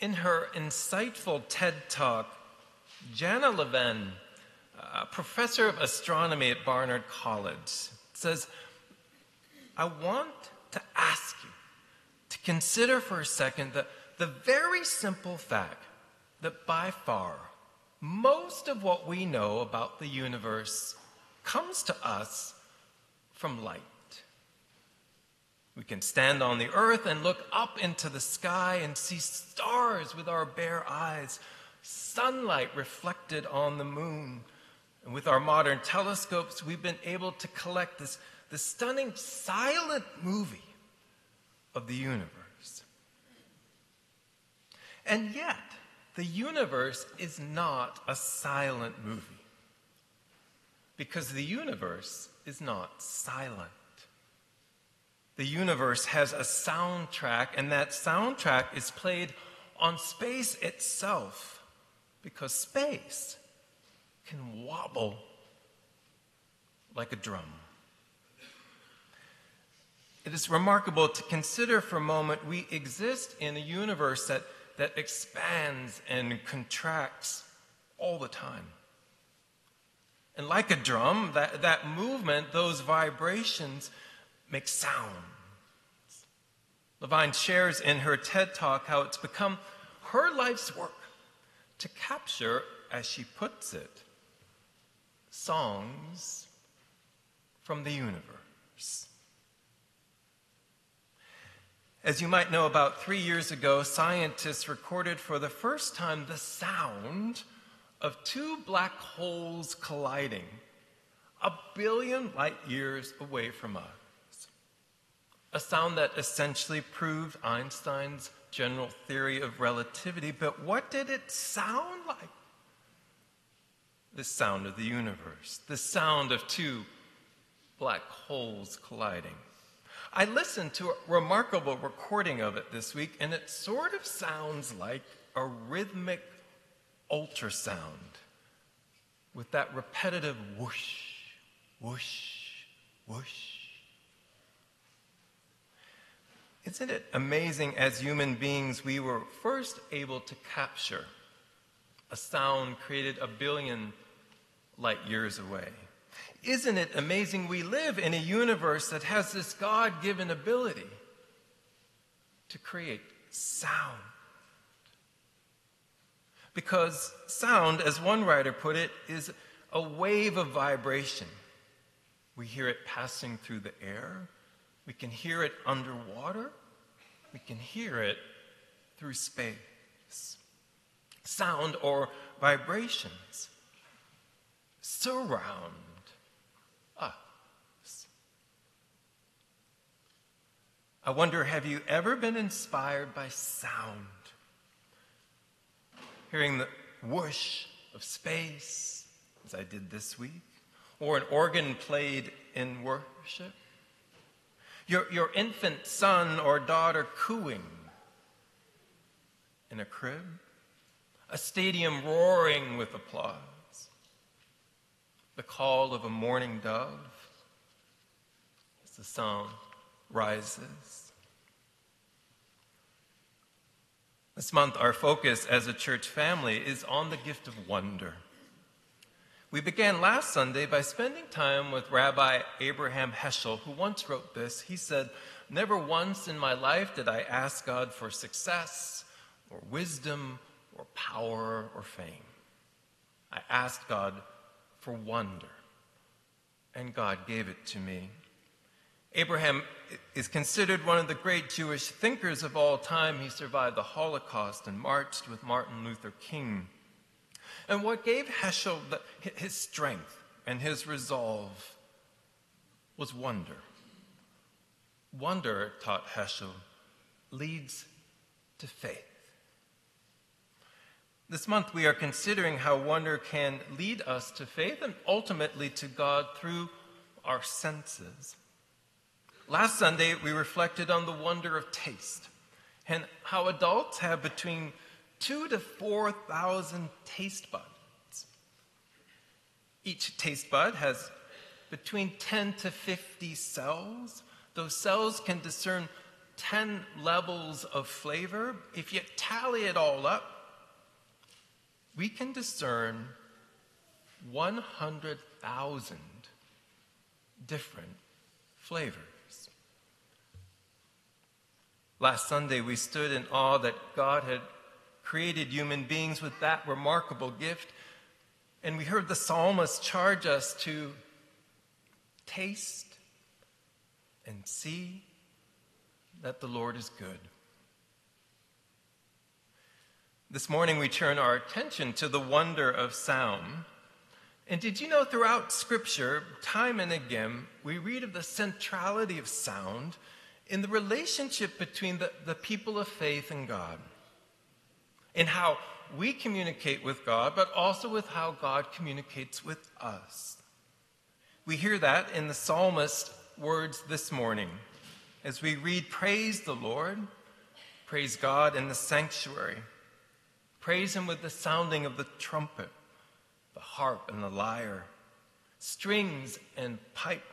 In her insightful TED talk, Janna Levin, a professor of astronomy at Barnard College, says, I want to ask you to consider for a second the, the very simple fact that by far most of what we know about the universe comes to us from light. We can stand on the earth and look up into the sky and see stars with our bare eyes, sunlight reflected on the moon. And with our modern telescopes, we've been able to collect this, this stunning silent movie of the universe. And yet, the universe is not a silent movie because the universe is not silent. The universe has a soundtrack, and that soundtrack is played on space itself because space can wobble like a drum. It is remarkable to consider for a moment we exist in a universe that, that expands and contracts all the time. And like a drum, that, that movement, those vibrations, make sound. Levine shares in her TED talk how it's become her life's work to capture, as she puts it, songs from the universe. As you might know, about three years ago, scientists recorded for the first time the sound of two black holes colliding a billion light years away from us. A sound that essentially proved Einstein's general theory of relativity, but what did it sound like? The sound of the universe, the sound of two black holes colliding. I listened to a remarkable recording of it this week, and it sort of sounds like a rhythmic ultrasound with that repetitive whoosh, whoosh, whoosh. Isn't it amazing as human beings we were first able to capture a sound created a billion light years away? Isn't it amazing we live in a universe that has this God given ability to create sound? Because sound, as one writer put it, is a wave of vibration. We hear it passing through the air, we can hear it underwater, we can hear it through space. Sound or vibrations surround us. I wonder have you ever been inspired by sound? Hearing the whoosh of space, as I did this week, or an organ played in worship? Your, your infant son or daughter cooing in a crib? A stadium roaring with applause? The call of a mourning dove as the sound rises. This month, our focus as a church family is on the gift of wonder. We began last Sunday by spending time with Rabbi Abraham Heschel, who once wrote this. He said, Never once in my life did I ask God for success or wisdom or power or fame. I asked God for wonder, and God gave it to me. Abraham is considered one of the great Jewish thinkers of all time. He survived the Holocaust and marched with Martin Luther King. And what gave Heschel the, his strength and his resolve was wonder. Wonder, taught Heschel, leads to faith. This month, we are considering how wonder can lead us to faith and ultimately to God through our senses. Last Sunday, we reflected on the wonder of taste and how adults have between two to 4,000 taste buds. Each taste bud has between 10 to 50 cells. Those cells can discern 10 levels of flavor, if you tally it all up, we can discern 100,000 different flavors. Last Sunday, we stood in awe that God had created human beings with that remarkable gift, and we heard the psalmist charge us to taste and see that the Lord is good. This morning, we turn our attention to the wonder of sound. And did you know throughout Scripture, time and again, we read of the centrality of sound in the relationship between the, the people of faith and God, in how we communicate with God, but also with how God communicates with us. We hear that in the psalmist's words this morning as we read, Praise the Lord, praise God in the sanctuary, praise Him with the sounding of the trumpet, the harp and the lyre, strings and pipe,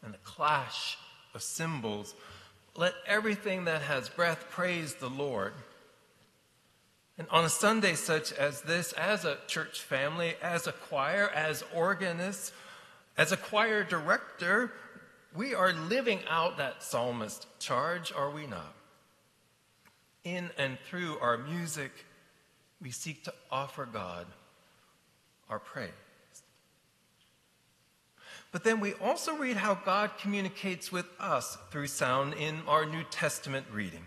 and the clash of cymbals. Let everything that has breath praise the Lord. And on a Sunday such as this, as a church family, as a choir, as organists, as a choir director, we are living out that psalmist charge, are we not? In and through our music, we seek to offer God our praise. But then we also read how God communicates with us through sound in our New Testament reading.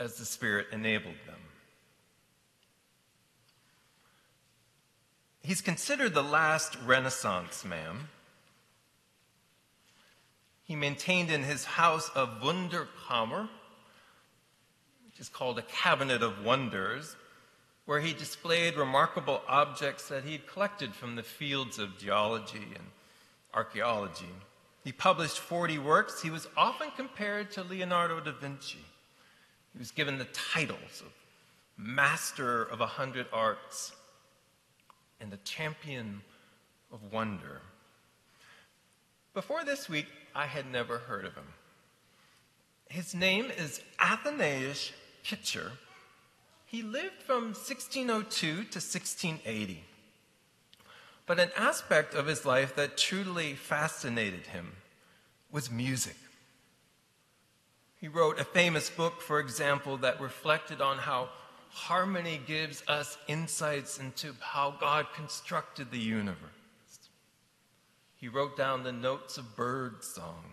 as the Spirit enabled them. He's considered the last Renaissance man. He maintained in his house a Wunderkammer, which is called a cabinet of wonders, where he displayed remarkable objects that he had collected from the fields of geology and archaeology. He published 40 works. He was often compared to Leonardo da Vinci. He was given the titles of Master of a Hundred Arts and the Champion of Wonder. Before this week, I had never heard of him. His name is Athanasius Kircher, he lived from 1602 to 1680. But an aspect of his life that truly fascinated him was music. He wrote a famous book, for example, that reflected on how harmony gives us insights into how God constructed the universe. He wrote down the notes of bird song.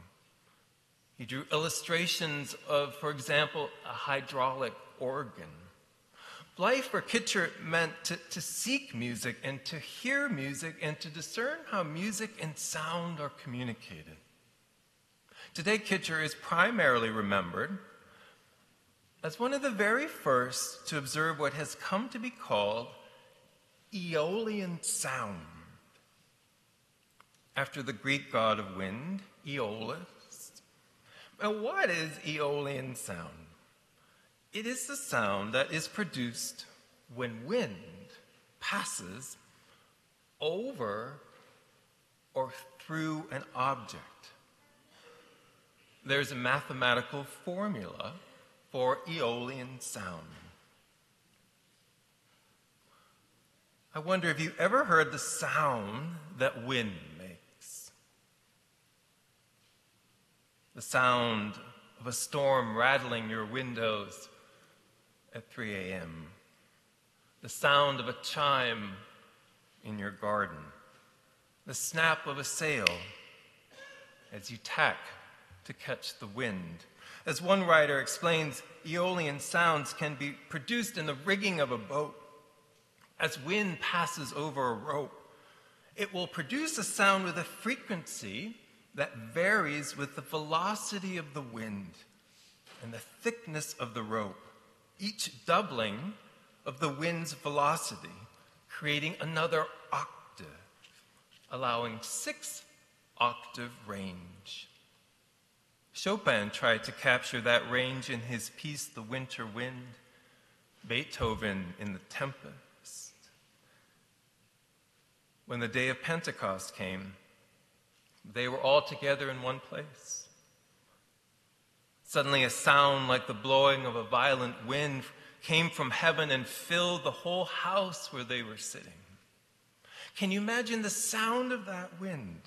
He drew illustrations of, for example, a hydraulic organ. Life for Kircher meant to, to seek music and to hear music and to discern how music and sound are communicated. Today, Kircher is primarily remembered as one of the very first to observe what has come to be called Aeolian sound. After the Greek god of wind, Aeolus. Now, what is Aeolian sound? It is the sound that is produced when wind passes over or through an object. There's a mathematical formula for Aeolian sound. I wonder if you ever heard the sound that wind makes. The sound of a storm rattling your windows at 3 a.m., the sound of a chime in your garden, the snap of a sail as you tack to catch the wind. As one writer explains, Aeolian sounds can be produced in the rigging of a boat. As wind passes over a rope, it will produce a sound with a frequency that varies with the velocity of the wind. and the thickness of the rope, each doubling of the wind's velocity, creating another octave, allowing six octave range. Chopin tried to capture that range in his piece, The Winter Wind, Beethoven in The Tempest. When the day of Pentecost came, they were all together in one place. Suddenly, a sound like the blowing of a violent wind came from heaven and filled the whole house where they were sitting. Can you imagine the sound of that wind?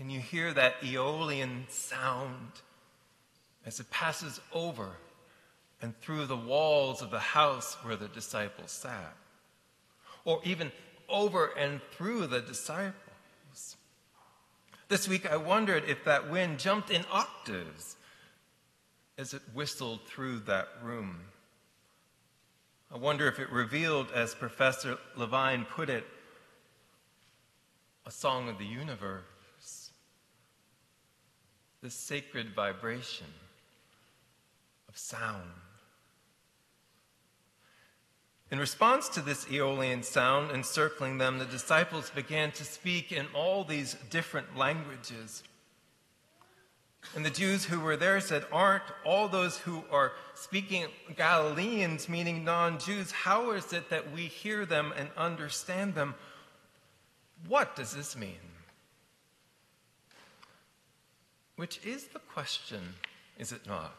Can you hear that Aeolian sound as it passes over and through the walls of the house where the disciples sat? Or even over and through the disciples? This week I wondered if that wind jumped in octaves as it whistled through that room. I wonder if it revealed, as Professor Levine put it, a song of the universe, the sacred vibration of sound. In response to this Aeolian sound encircling them, the disciples began to speak in all these different languages. And the Jews who were there said, Aren't all those who are speaking Galileans, meaning non Jews? How is it that we hear them and understand them? What does this mean? Which is the question, is it not?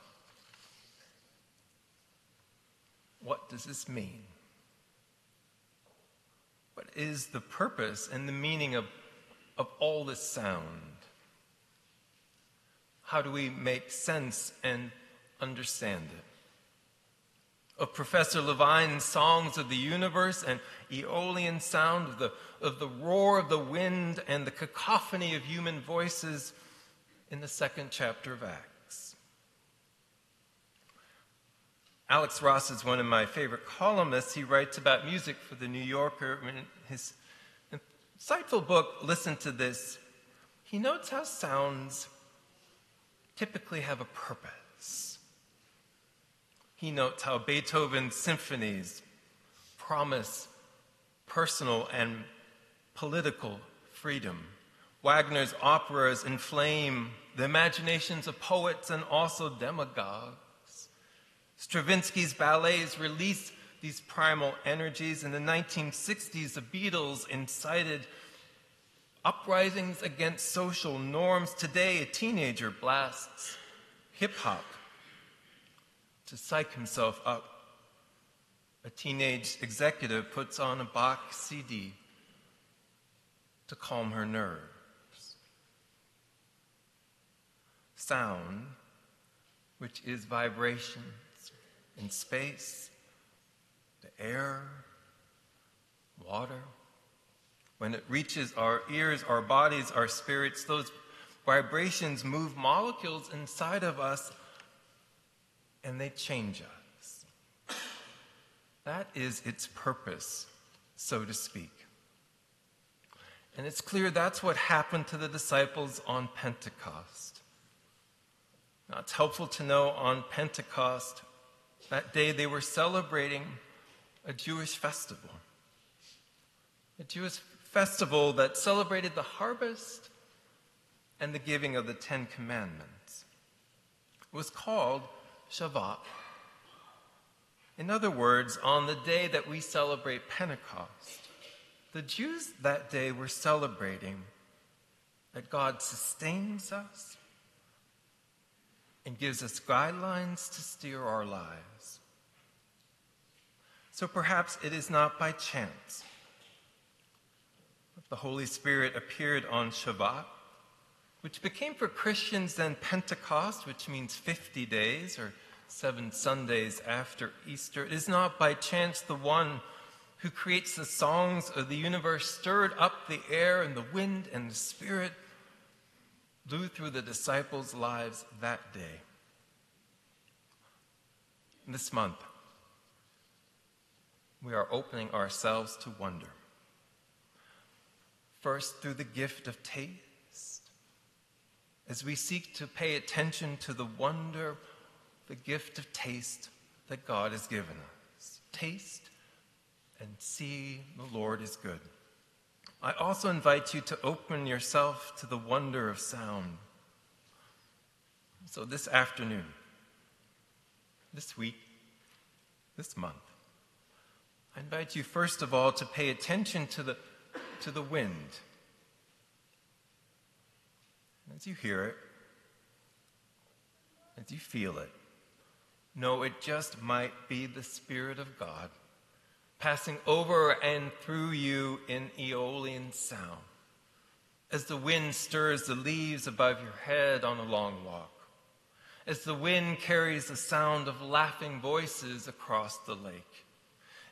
What does this mean? What is the purpose and the meaning of, of all this sound? How do we make sense and understand it? Of Professor Levine's songs of the universe and Aeolian sound of the, of the roar of the wind and the cacophony of human voices in the second chapter of Acts. Alex Ross is one of my favorite columnists. He writes about music for The New Yorker. In his insightful book, Listen to This, he notes how sounds typically have a purpose. He notes how Beethoven's symphonies promise personal and political freedom. Wagner's operas inflame the imaginations of poets and also demagogues. Stravinsky's ballets release these primal energies. In the 1960s, the Beatles incited uprisings against social norms. Today, a teenager blasts hip hop to psych himself up. A teenage executive puts on a Bach CD to calm her nerves. Sound, which is vibrations in space, the air, water, when it reaches our ears, our bodies, our spirits, those vibrations move molecules inside of us and they change us. That is its purpose, so to speak. And it's clear that's what happened to the disciples on Pentecost. Now, it's helpful to know on Pentecost, that day they were celebrating a Jewish festival. A Jewish festival that celebrated the harvest and the giving of the Ten Commandments. It was called Shavuot. In other words, on the day that we celebrate Pentecost, the Jews that day were celebrating that God sustains us and gives us guidelines to steer our lives. So perhaps it is not by chance that the Holy Spirit appeared on Shavuot, which became for Christians then Pentecost, which means 50 days or seven Sundays after Easter. It is not by chance the one who creates the songs of the universe stirred up the air and the wind and the spirit blew through the disciples' lives that day. This month, we are opening ourselves to wonder. First, through the gift of taste, as we seek to pay attention to the wonder, the gift of taste that God has given us. Taste and see the Lord is good. I also invite you to open yourself to the wonder of sound. So, this afternoon, this week, this month, I invite you first of all to pay attention to the, to the wind. As you hear it, as you feel it, know it just might be the Spirit of God passing over and through you in Aeolian sound, as the wind stirs the leaves above your head on a long walk, as the wind carries the sound of laughing voices across the lake,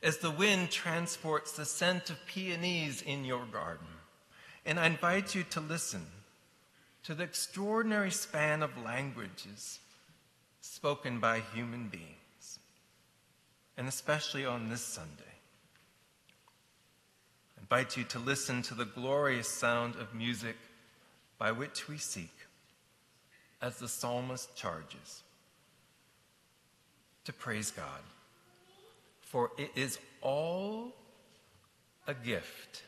as the wind transports the scent of peonies in your garden. And I invite you to listen to the extraordinary span of languages spoken by human beings, and especially on this Sunday invite you to listen to the glorious sound of music by which we seek, as the psalmist charges, to praise God. For it is all a gift,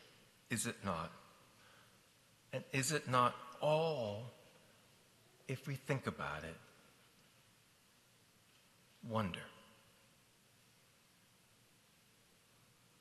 is it not? And is it not all, if we think about it, wonder?